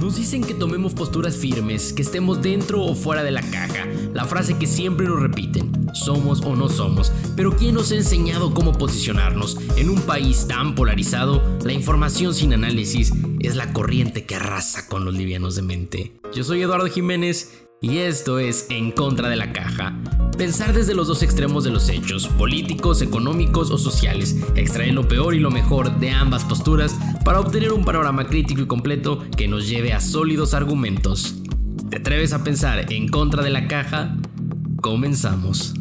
Nos dicen que tomemos posturas firmes, que estemos dentro o fuera de la caja. La frase que siempre nos repiten, somos o no somos. Pero ¿quién nos ha enseñado cómo posicionarnos? En un país tan polarizado, la información sin análisis es la corriente que arrasa con los livianos de mente. Yo soy Eduardo Jiménez y esto es En contra de la caja. Pensar desde los dos extremos de los hechos, políticos, económicos o sociales, extraer lo peor y lo mejor de ambas posturas para obtener un panorama crítico y completo que nos lleve a sólidos argumentos. ¿Te atreves a pensar en contra de la caja? Comenzamos.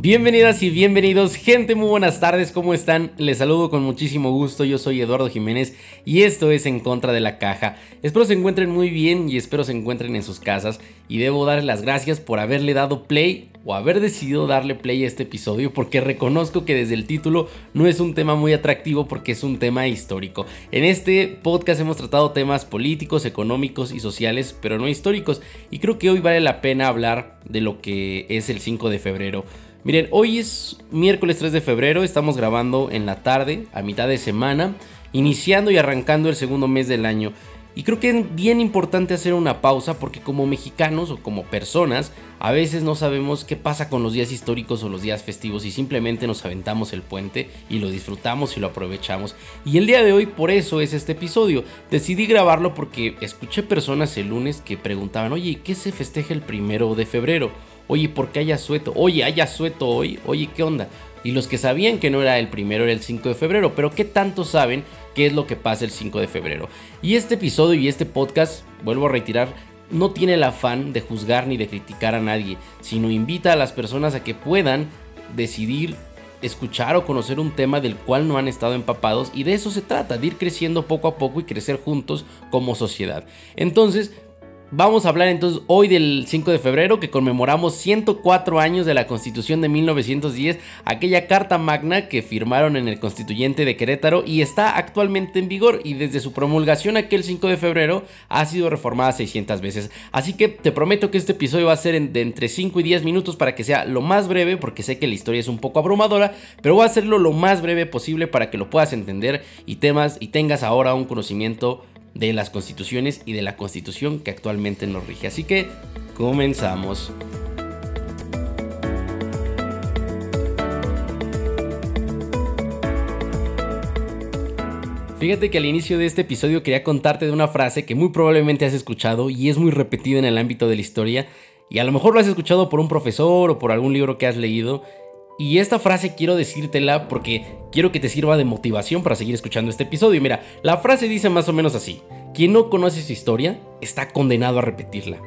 Bienvenidas y bienvenidos, gente, muy buenas tardes, ¿cómo están? Les saludo con muchísimo gusto, yo soy Eduardo Jiménez y esto es En Contra de la Caja. Espero se encuentren muy bien y espero se encuentren en sus casas y debo darles las gracias por haberle dado play o haber decidido darle play a este episodio porque reconozco que desde el título no es un tema muy atractivo porque es un tema histórico. En este podcast hemos tratado temas políticos, económicos y sociales, pero no históricos y creo que hoy vale la pena hablar de lo que es el 5 de febrero. Miren, hoy es miércoles 3 de febrero, estamos grabando en la tarde, a mitad de semana, iniciando y arrancando el segundo mes del año. Y creo que es bien importante hacer una pausa porque como mexicanos o como personas a veces no sabemos qué pasa con los días históricos o los días festivos y simplemente nos aventamos el puente y lo disfrutamos y lo aprovechamos. Y el día de hoy por eso es este episodio. Decidí grabarlo porque escuché personas el lunes que preguntaban, oye, ¿qué se festeja el primero de febrero? Oye, ¿por qué haya sueto? Oye, haya sueto hoy. Oye, ¿qué onda? Y los que sabían que no era el primero era el 5 de febrero, pero ¿qué tanto saben qué es lo que pasa el 5 de febrero? Y este episodio y este podcast, vuelvo a retirar, no tiene el afán de juzgar ni de criticar a nadie, sino invita a las personas a que puedan decidir escuchar o conocer un tema del cual no han estado empapados y de eso se trata, de ir creciendo poco a poco y crecer juntos como sociedad. Entonces, Vamos a hablar entonces hoy del 5 de febrero que conmemoramos 104 años de la Constitución de 1910, aquella carta magna que firmaron en el constituyente de Querétaro y está actualmente en vigor y desde su promulgación aquel 5 de febrero ha sido reformada 600 veces. Así que te prometo que este episodio va a ser de entre 5 y 10 minutos para que sea lo más breve porque sé que la historia es un poco abrumadora, pero voy a hacerlo lo más breve posible para que lo puedas entender y temas y tengas ahora un conocimiento de las constituciones y de la constitución que actualmente nos rige. Así que comenzamos. Fíjate que al inicio de este episodio quería contarte de una frase que muy probablemente has escuchado y es muy repetida en el ámbito de la historia y a lo mejor lo has escuchado por un profesor o por algún libro que has leído y esta frase quiero decírtela porque quiero que te sirva de motivación para seguir escuchando este episodio. Mira, la frase dice más o menos así. Quien no conoce su historia está condenado a repetirla.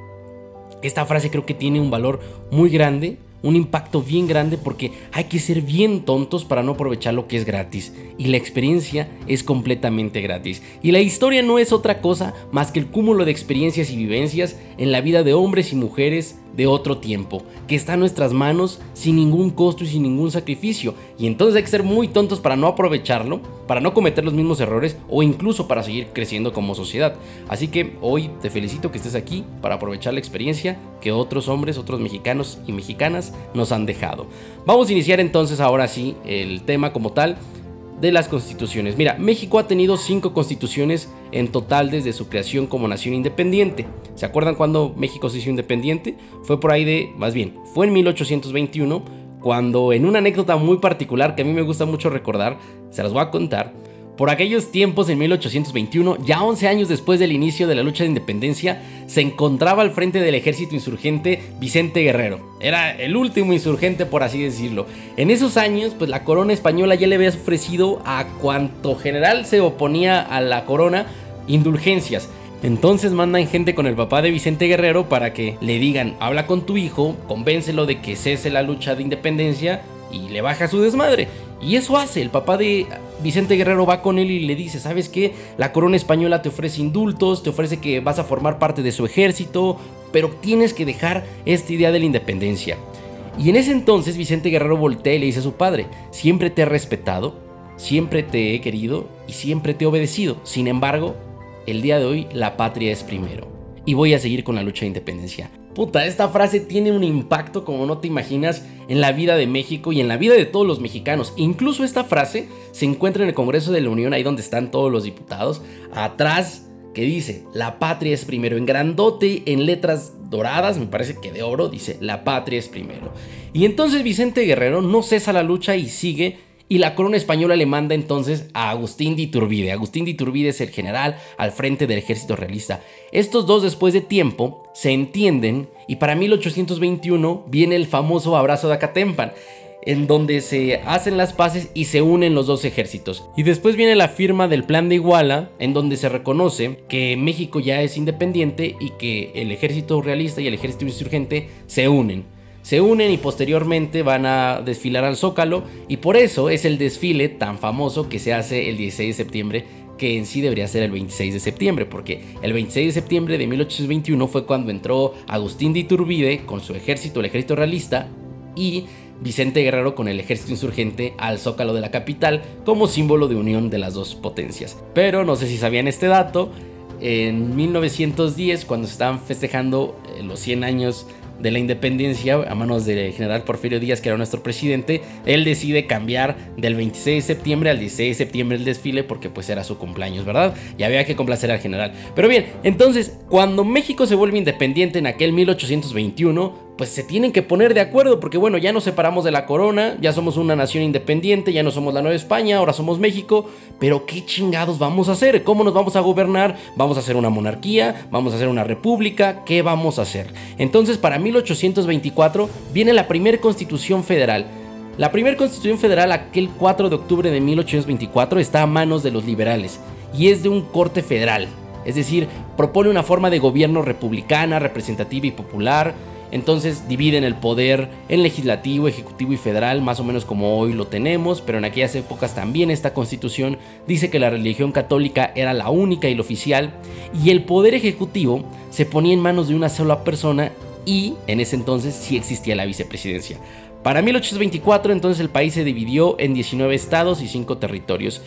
Esta frase creo que tiene un valor muy grande un impacto bien grande porque hay que ser bien tontos para no aprovechar lo que es gratis. Y la experiencia es completamente gratis. Y la historia no es otra cosa más que el cúmulo de experiencias y vivencias en la vida de hombres y mujeres de otro tiempo, que está en nuestras manos sin ningún costo y sin ningún sacrificio. Y entonces hay que ser muy tontos para no aprovecharlo, para no cometer los mismos errores o incluso para seguir creciendo como sociedad. Así que hoy te felicito que estés aquí para aprovechar la experiencia que otros hombres, otros mexicanos y mexicanas nos han dejado. Vamos a iniciar entonces ahora sí el tema como tal de las constituciones. Mira, México ha tenido cinco constituciones en total desde su creación como nación independiente. ¿Se acuerdan cuando México se hizo independiente? Fue por ahí de, más bien, fue en 1821, cuando en una anécdota muy particular que a mí me gusta mucho recordar, se las voy a contar, por aquellos tiempos, en 1821, ya 11 años después del inicio de la lucha de independencia, se encontraba al frente del ejército insurgente Vicente Guerrero. Era el último insurgente, por así decirlo. En esos años, pues la corona española ya le había ofrecido a cuanto general se oponía a la corona indulgencias. Entonces mandan gente con el papá de Vicente Guerrero para que le digan, habla con tu hijo, convéncelo de que cese la lucha de independencia y le baja su desmadre. Y eso hace, el papá de Vicente Guerrero va con él y le dice, ¿sabes qué? La corona española te ofrece indultos, te ofrece que vas a formar parte de su ejército, pero tienes que dejar esta idea de la independencia. Y en ese entonces Vicente Guerrero voltea y le dice a su padre, siempre te he respetado, siempre te he querido y siempre te he obedecido. Sin embargo, el día de hoy la patria es primero. Y voy a seguir con la lucha de independencia. Puta, esta frase tiene un impacto como no te imaginas en la vida de México y en la vida de todos los mexicanos. Incluso esta frase se encuentra en el Congreso de la Unión, ahí donde están todos los diputados. Atrás que dice, la patria es primero, en grandote, en letras doradas, me parece que de oro, dice, la patria es primero. Y entonces Vicente Guerrero no cesa la lucha y sigue y la corona española le manda entonces a Agustín de Iturbide. Agustín de Iturbide es el general al frente del ejército realista. Estos dos después de tiempo se entienden y para 1821 viene el famoso abrazo de Acatempan en donde se hacen las paces y se unen los dos ejércitos. Y después viene la firma del Plan de Iguala, en donde se reconoce que México ya es independiente y que el ejército realista y el ejército insurgente se unen se unen y posteriormente van a desfilar al Zócalo y por eso es el desfile tan famoso que se hace el 16 de septiembre que en sí debería ser el 26 de septiembre, porque el 26 de septiembre de 1821 fue cuando entró Agustín de Iturbide con su ejército, el ejército realista, y Vicente Guerrero con el ejército insurgente al zócalo de la capital como símbolo de unión de las dos potencias. Pero no sé si sabían este dato, en 1910, cuando se estaban festejando eh, los 100 años de la independencia a manos del general Porfirio Díaz, que era nuestro presidente, él decide cambiar del 26 de septiembre al 16 de septiembre el desfile porque pues era su cumpleaños, ¿verdad? Y había que complacer al general. Pero bien, entonces, cuando México se vuelve independiente en aquel 1821, pues se tienen que poner de acuerdo, porque bueno, ya nos separamos de la corona, ya somos una nación independiente, ya no somos la Nueva España, ahora somos México, pero ¿qué chingados vamos a hacer? ¿Cómo nos vamos a gobernar? ¿Vamos a hacer una monarquía? ¿Vamos a hacer una república? ¿Qué vamos a hacer? Entonces, para 1824 viene la primera constitución federal. La primera constitución federal, aquel 4 de octubre de 1824, está a manos de los liberales y es de un corte federal. Es decir, propone una forma de gobierno republicana, representativa y popular, entonces dividen el poder en legislativo, ejecutivo y federal, más o menos como hoy lo tenemos, pero en aquellas épocas también esta constitución dice que la religión católica era la única y la oficial, y el poder ejecutivo se ponía en manos de una sola persona y en ese entonces sí existía la vicepresidencia. Para 1824 entonces el país se dividió en 19 estados y 5 territorios.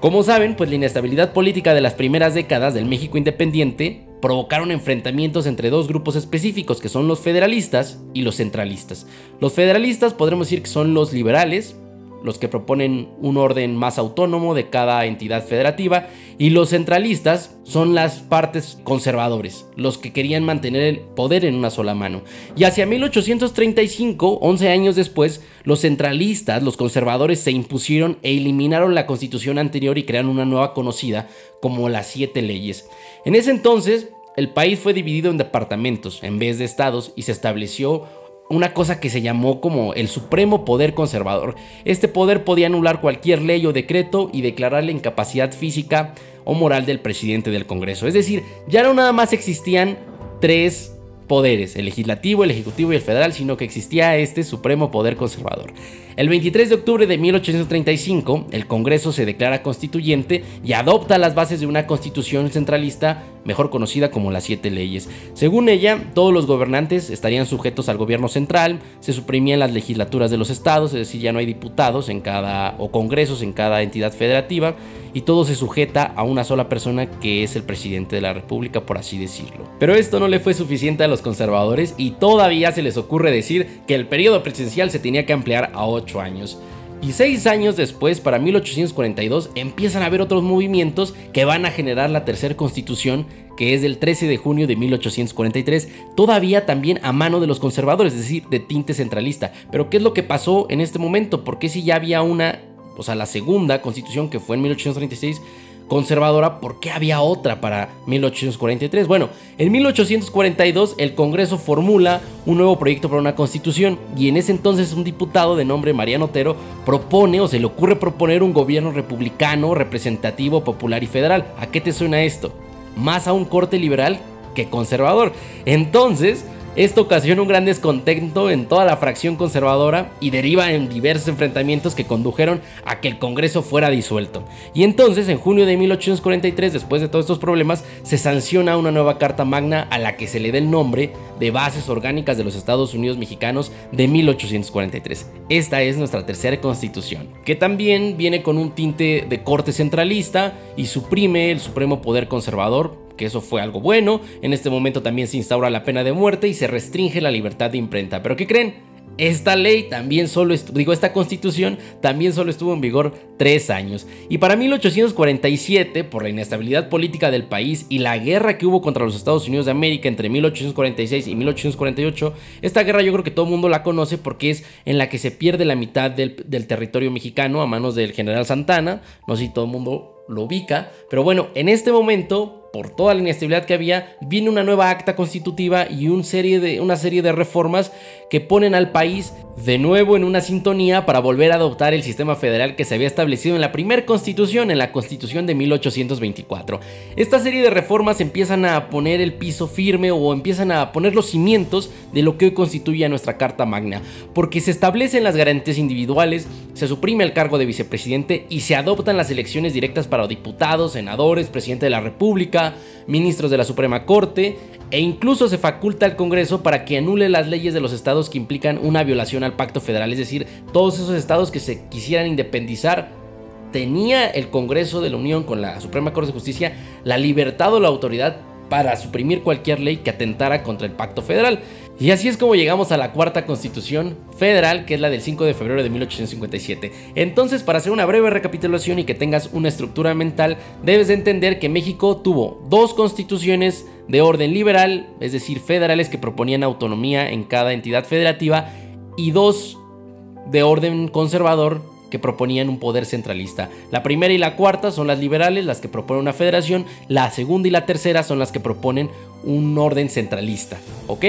Como saben, pues la inestabilidad política de las primeras décadas del México independiente provocaron enfrentamientos entre dos grupos específicos que son los federalistas y los centralistas. Los federalistas podremos decir que son los liberales, los que proponen un orden más autónomo de cada entidad federativa, y los centralistas son las partes conservadores, los que querían mantener el poder en una sola mano. Y hacia 1835, 11 años después, los centralistas, los conservadores, se impusieron e eliminaron la constitución anterior y crearon una nueva conocida como las siete leyes. En ese entonces, el país fue dividido en departamentos en vez de estados y se estableció una cosa que se llamó como el supremo poder conservador. Este poder podía anular cualquier ley o decreto y declarar la incapacidad física o moral del presidente del Congreso. Es decir, ya no nada más existían tres poderes, el legislativo, el ejecutivo y el federal, sino que existía este supremo poder conservador. El 23 de octubre de 1835, el Congreso se declara constituyente y adopta las bases de una constitución centralista, mejor conocida como las siete leyes. Según ella, todos los gobernantes estarían sujetos al gobierno central, se suprimían las legislaturas de los estados, es decir, ya no hay diputados en cada o congresos en cada entidad federativa y todo se sujeta a una sola persona que es el presidente de la República, por así decirlo. Pero esto no le fue suficiente a los conservadores y todavía se les ocurre decir que el periodo presidencial se tenía que ampliar a 8 años. Y seis años después, para 1842, empiezan a haber otros movimientos que van a generar la tercera constitución, que es del 13 de junio de 1843, todavía también a mano de los conservadores, es decir, de tinte centralista. Pero ¿qué es lo que pasó en este momento? Porque si ya había una o sea, la segunda constitución que fue en 1836 conservadora, ¿por qué había otra para 1843? Bueno, en 1842 el Congreso formula un nuevo proyecto para una constitución y en ese entonces un diputado de nombre Mariano Otero propone o se le ocurre proponer un gobierno republicano, representativo, popular y federal. ¿A qué te suena esto? Más a un corte liberal que conservador. Entonces, esto ocasiona un gran descontento en toda la fracción conservadora y deriva en diversos enfrentamientos que condujeron a que el Congreso fuera disuelto. Y entonces, en junio de 1843, después de todos estos problemas, se sanciona una nueva Carta Magna a la que se le da el nombre de Bases Orgánicas de los Estados Unidos Mexicanos de 1843. Esta es nuestra tercera constitución, que también viene con un tinte de corte centralista y suprime el supremo poder conservador que eso fue algo bueno. En este momento también se instaura la pena de muerte y se restringe la libertad de imprenta. Pero ¿qué creen? esta ley también solo, digo, esta constitución también solo estuvo en vigor tres años. Y para 1847, por la inestabilidad política del país y la guerra que hubo contra los Estados Unidos de América entre 1846 y 1848, esta guerra yo creo que todo el mundo la conoce porque es en la que se pierde la mitad del, del territorio mexicano a manos del general Santana. No sé si todo el mundo lo ubica, pero bueno, en este momento por toda la inestabilidad que había, viene una nueva acta constitutiva y una serie de reformas que ponen al país de nuevo en una sintonía para volver a adoptar el sistema federal que se había establecido en la primera constitución, en la constitución de 1824. Esta serie de reformas empiezan a poner el piso firme o empiezan a poner los cimientos de lo que hoy constituye nuestra Carta Magna, porque se establecen las garantías individuales, se suprime el cargo de vicepresidente y se adoptan las elecciones directas para diputados, senadores, presidente de la República, ministros de la Suprema Corte, e incluso se faculta al Congreso para que anule las leyes de los estados que implican una violación al pacto federal, es decir, todos esos estados que se quisieran independizar tenía el Congreso de la Unión con la Suprema Corte de Justicia la libertad o la autoridad para suprimir cualquier ley que atentara contra el pacto federal. Y así es como llegamos a la cuarta constitución federal, que es la del 5 de febrero de 1857. Entonces, para hacer una breve recapitulación y que tengas una estructura mental, debes de entender que México tuvo dos constituciones de orden liberal, es decir, federales que proponían autonomía en cada entidad federativa, y dos de orden conservador que proponían un poder centralista. La primera y la cuarta son las liberales, las que proponen una federación, la segunda y la tercera son las que proponen un orden centralista, ¿ok?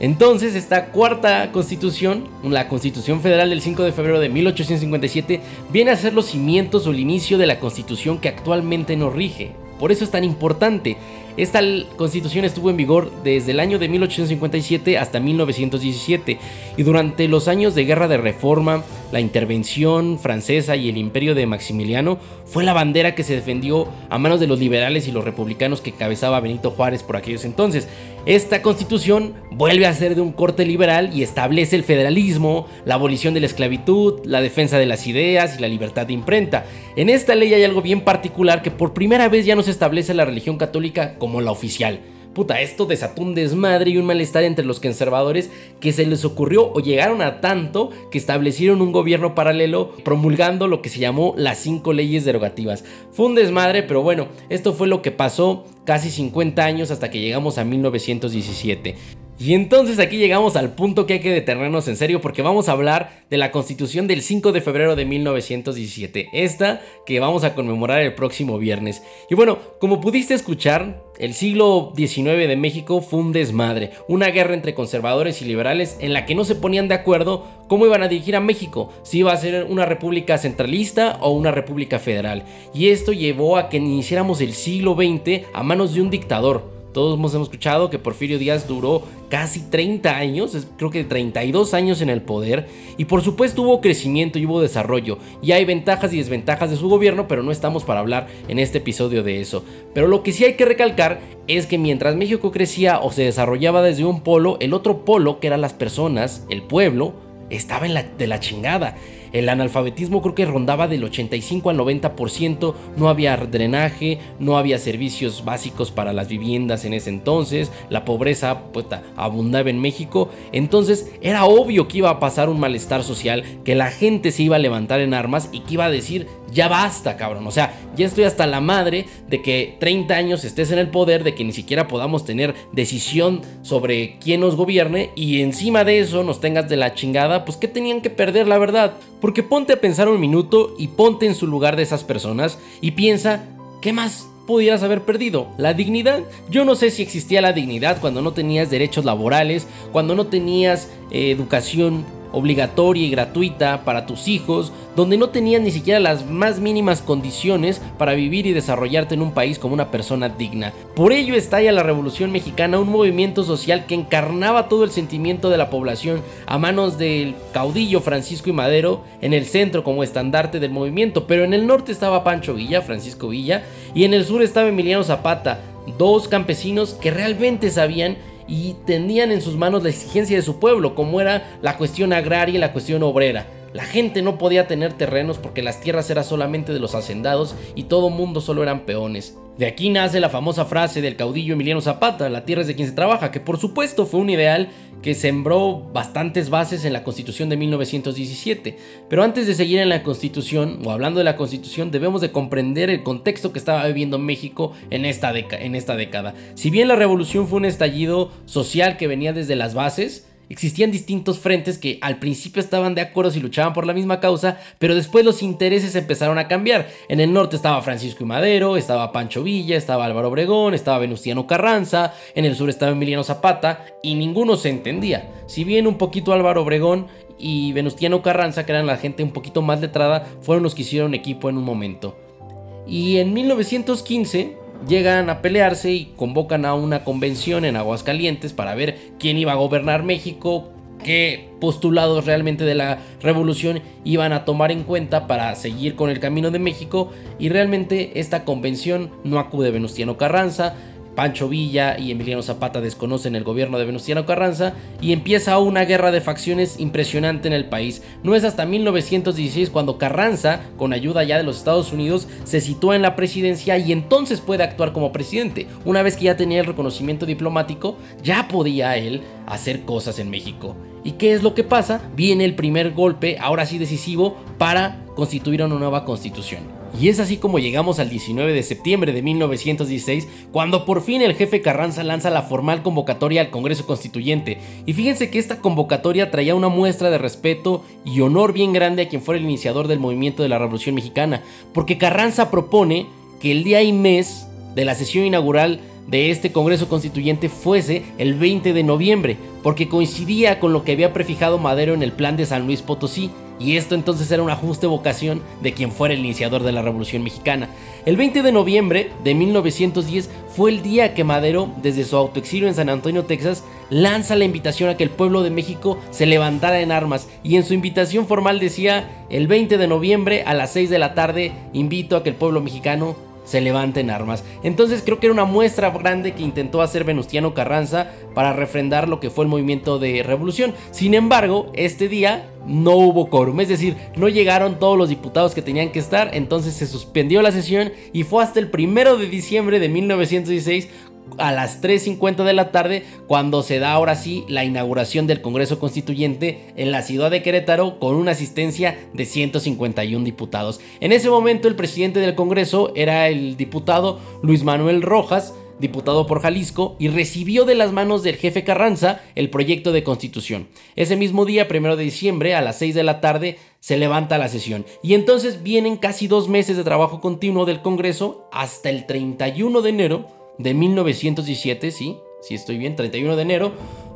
Entonces, esta cuarta constitución, la constitución federal del 5 de febrero de 1857, viene a ser los cimientos o el inicio de la constitución que actualmente nos rige. Por eso es tan importante. Esta constitución estuvo en vigor desde el año de 1857 hasta 1917 y durante los años de guerra de reforma, la intervención francesa y el imperio de Maximiliano fue la bandera que se defendió a manos de los liberales y los republicanos que encabezaba Benito Juárez por aquellos entonces. Esta constitución vuelve a ser de un corte liberal y establece el federalismo, la abolición de la esclavitud, la defensa de las ideas y la libertad de imprenta. En esta ley hay algo bien particular que por primera vez ya no se establece la religión católica como la oficial. Puta, esto desató un desmadre y un malestar entre los conservadores que se les ocurrió o llegaron a tanto que establecieron un gobierno paralelo promulgando lo que se llamó las cinco leyes derogativas. Fue un desmadre, pero bueno, esto fue lo que pasó casi 50 años hasta que llegamos a 1917. Y entonces aquí llegamos al punto que hay que detenernos en serio porque vamos a hablar de la constitución del 5 de febrero de 1917, esta que vamos a conmemorar el próximo viernes. Y bueno, como pudiste escuchar, el siglo XIX de México fue un desmadre, una guerra entre conservadores y liberales en la que no se ponían de acuerdo cómo iban a dirigir a México, si iba a ser una república centralista o una república federal. Y esto llevó a que iniciáramos el siglo XX a manos de un dictador todos hemos escuchado que Porfirio Díaz duró casi 30 años, creo que 32 años en el poder, y por supuesto hubo crecimiento y hubo desarrollo, y hay ventajas y desventajas de su gobierno, pero no estamos para hablar en este episodio de eso. Pero lo que sí hay que recalcar es que mientras México crecía o se desarrollaba desde un polo, el otro polo, que eran las personas, el pueblo, estaba en la, de la chingada. El analfabetismo creo que rondaba del 85 al 90%, no había drenaje, no había servicios básicos para las viviendas en ese entonces, la pobreza abundaba en México, entonces era obvio que iba a pasar un malestar social, que la gente se iba a levantar en armas y que iba a decir, ya basta, cabrón. O sea, ya estoy hasta la madre de que 30 años estés en el poder, de que ni siquiera podamos tener decisión sobre quién nos gobierne y encima de eso nos tengas de la chingada, pues ¿qué tenían que perder, la verdad? Porque ponte a pensar un minuto y ponte en su lugar de esas personas y piensa, ¿qué más pudieras haber perdido? ¿La dignidad? Yo no sé si existía la dignidad cuando no tenías derechos laborales, cuando no tenías eh, educación obligatoria y gratuita para tus hijos, donde no tenías ni siquiera las más mínimas condiciones para vivir y desarrollarte en un país como una persona digna. Por ello estalla la Revolución Mexicana, un movimiento social que encarnaba todo el sentimiento de la población a manos del caudillo Francisco y Madero en el centro como estandarte del movimiento, pero en el norte estaba Pancho Villa, Francisco Villa, y en el sur estaba Emiliano Zapata, dos campesinos que realmente sabían y tenían en sus manos la exigencia de su pueblo, como era la cuestión agraria y la cuestión obrera. La gente no podía tener terrenos porque las tierras eran solamente de los hacendados y todo mundo solo eran peones. De aquí nace la famosa frase del caudillo Emiliano Zapata, la tierra es de quien se trabaja, que por supuesto fue un ideal que sembró bastantes bases en la Constitución de 1917. Pero antes de seguir en la Constitución, o hablando de la Constitución, debemos de comprender el contexto que estaba viviendo México en esta, en esta década. Si bien la revolución fue un estallido social que venía desde las bases, Existían distintos frentes que al principio estaban de acuerdo y luchaban por la misma causa, pero después los intereses empezaron a cambiar. En el norte estaba Francisco y Madero, estaba Pancho Villa, estaba Álvaro Obregón, estaba Venustiano Carranza, en el sur estaba Emiliano Zapata y ninguno se entendía. Si bien un poquito Álvaro Obregón y Venustiano Carranza, que eran la gente un poquito más letrada, fueron los que hicieron equipo en un momento. Y en 1915 llegan a pelearse y convocan a una convención en Aguascalientes para ver quién iba a gobernar México, qué postulados realmente de la revolución iban a tomar en cuenta para seguir con el camino de México. Y realmente esta convención no acude Venustiano Carranza, Pancho Villa y Emiliano Zapata desconocen el gobierno de Venustiano Carranza y empieza una guerra de facciones impresionante en el país. No es hasta 1916 cuando Carranza, con ayuda ya de los Estados Unidos, se sitúa en la presidencia y entonces puede actuar como presidente. Una vez que ya tenía el reconocimiento diplomático, ya podía él hacer cosas en México. ¿Y qué es lo que pasa? Viene el primer golpe, ahora sí decisivo, para constituir una nueva constitución. Y es así como llegamos al 19 de septiembre de 1916, cuando por fin el jefe Carranza lanza la formal convocatoria al Congreso Constituyente. Y fíjense que esta convocatoria traía una muestra de respeto y honor bien grande a quien fuera el iniciador del movimiento de la Revolución Mexicana, porque Carranza propone que el día y mes de la sesión inaugural de este Congreso Constituyente fuese el 20 de noviembre, porque coincidía con lo que había prefijado Madero en el plan de San Luis Potosí, y esto entonces era una justa vocación de quien fuera el iniciador de la Revolución Mexicana. El 20 de noviembre de 1910 fue el día que Madero, desde su autoexilio en San Antonio, Texas, lanza la invitación a que el pueblo de México se levantara en armas y en su invitación formal decía, el 20 de noviembre a las 6 de la tarde invito a que el pueblo mexicano se levanten armas. Entonces creo que era una muestra grande que intentó hacer Venustiano Carranza para refrendar lo que fue el movimiento de revolución. Sin embargo, este día no hubo quórum, es decir, no llegaron todos los diputados que tenían que estar, entonces se suspendió la sesión y fue hasta el primero de diciembre de 1916 a las 3.50 de la tarde cuando se da ahora sí la inauguración del Congreso Constituyente en la ciudad de Querétaro con una asistencia de 151 diputados. En ese momento el presidente del Congreso era el diputado Luis Manuel Rojas, diputado por Jalisco, y recibió de las manos del jefe Carranza el proyecto de constitución. Ese mismo día, primero de diciembre, a las 6 de la tarde, se levanta la sesión. Y entonces vienen casi dos meses de trabajo continuo del Congreso hasta el 31 de enero de 1917, sí, sí estoy bien, 31 de enero,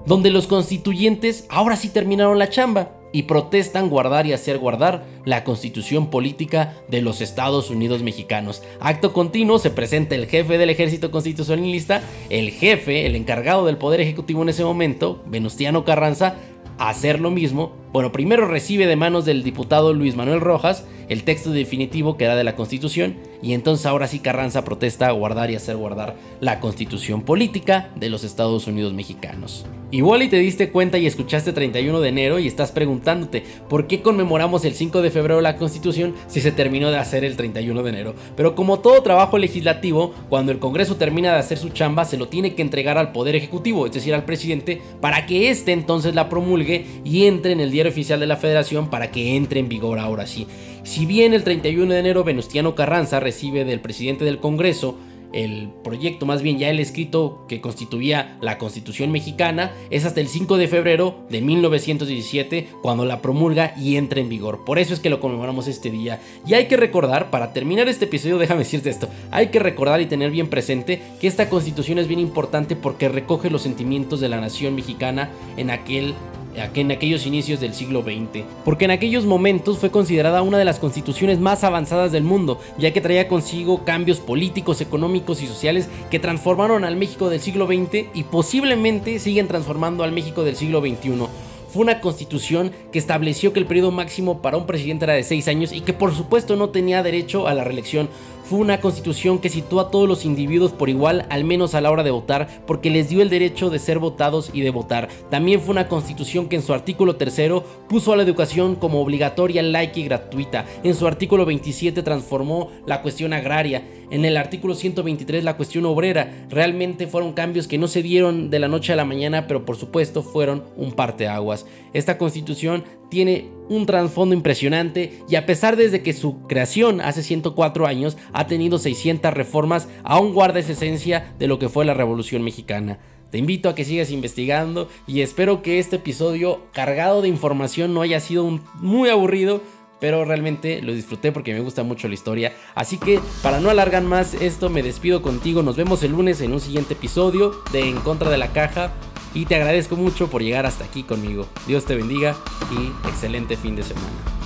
donde los constituyentes ahora sí terminaron la chamba y protestan guardar y hacer guardar la constitución política de los Estados Unidos mexicanos. Acto continuo se presenta el jefe del ejército constitucionalista, el jefe, el encargado del poder ejecutivo en ese momento, Venustiano Carranza, a hacer lo mismo. Bueno, primero recibe de manos del diputado Luis Manuel Rojas el texto definitivo que era de la Constitución y entonces ahora sí Carranza protesta a guardar y hacer guardar la Constitución política de los Estados Unidos mexicanos. Igual y te diste cuenta y escuchaste 31 de enero y estás preguntándote por qué conmemoramos el 5 de febrero la Constitución si se terminó de hacer el 31 de enero. Pero como todo trabajo legislativo, cuando el Congreso termina de hacer su chamba se lo tiene que entregar al Poder Ejecutivo, es decir, al presidente, para que éste entonces la promulgue y entre en el oficial de la Federación para que entre en vigor ahora sí. Si bien el 31 de enero Venustiano Carranza recibe del presidente del Congreso el proyecto, más bien ya el escrito que constituía la Constitución mexicana, es hasta el 5 de febrero de 1917 cuando la promulga y entra en vigor. Por eso es que lo conmemoramos este día. Y hay que recordar, para terminar este episodio, déjame decirte esto, hay que recordar y tener bien presente que esta Constitución es bien importante porque recoge los sentimientos de la nación mexicana en aquel en aquellos inicios del siglo XX, porque en aquellos momentos fue considerada una de las constituciones más avanzadas del mundo, ya que traía consigo cambios políticos, económicos y sociales que transformaron al México del siglo XX y posiblemente siguen transformando al México del siglo XXI fue una constitución que estableció que el periodo máximo para un presidente era de seis años y que por supuesto no tenía derecho a la reelección. Fue una constitución que situó a todos los individuos por igual, al menos a la hora de votar, porque les dio el derecho de ser votados y de votar. También fue una constitución que en su artículo tercero puso a la educación como obligatoria, laica y gratuita. En su artículo 27 transformó la cuestión agraria. En el artículo 123 la cuestión obrera. Realmente fueron cambios que no se dieron de la noche a la mañana, pero por supuesto fueron un parteaguas. Esta constitución tiene un trasfondo impresionante y a pesar desde que su creación hace 104 años ha tenido 600 reformas, aún guarda esa esencia de lo que fue la Revolución Mexicana. Te invito a que sigas investigando y espero que este episodio cargado de información no haya sido muy aburrido, pero realmente lo disfruté porque me gusta mucho la historia. Así que para no alargar más esto, me despido contigo. Nos vemos el lunes en un siguiente episodio de En contra de la caja y te agradezco mucho por llegar hasta aquí conmigo. Dios te bendiga y excelente fin de semana.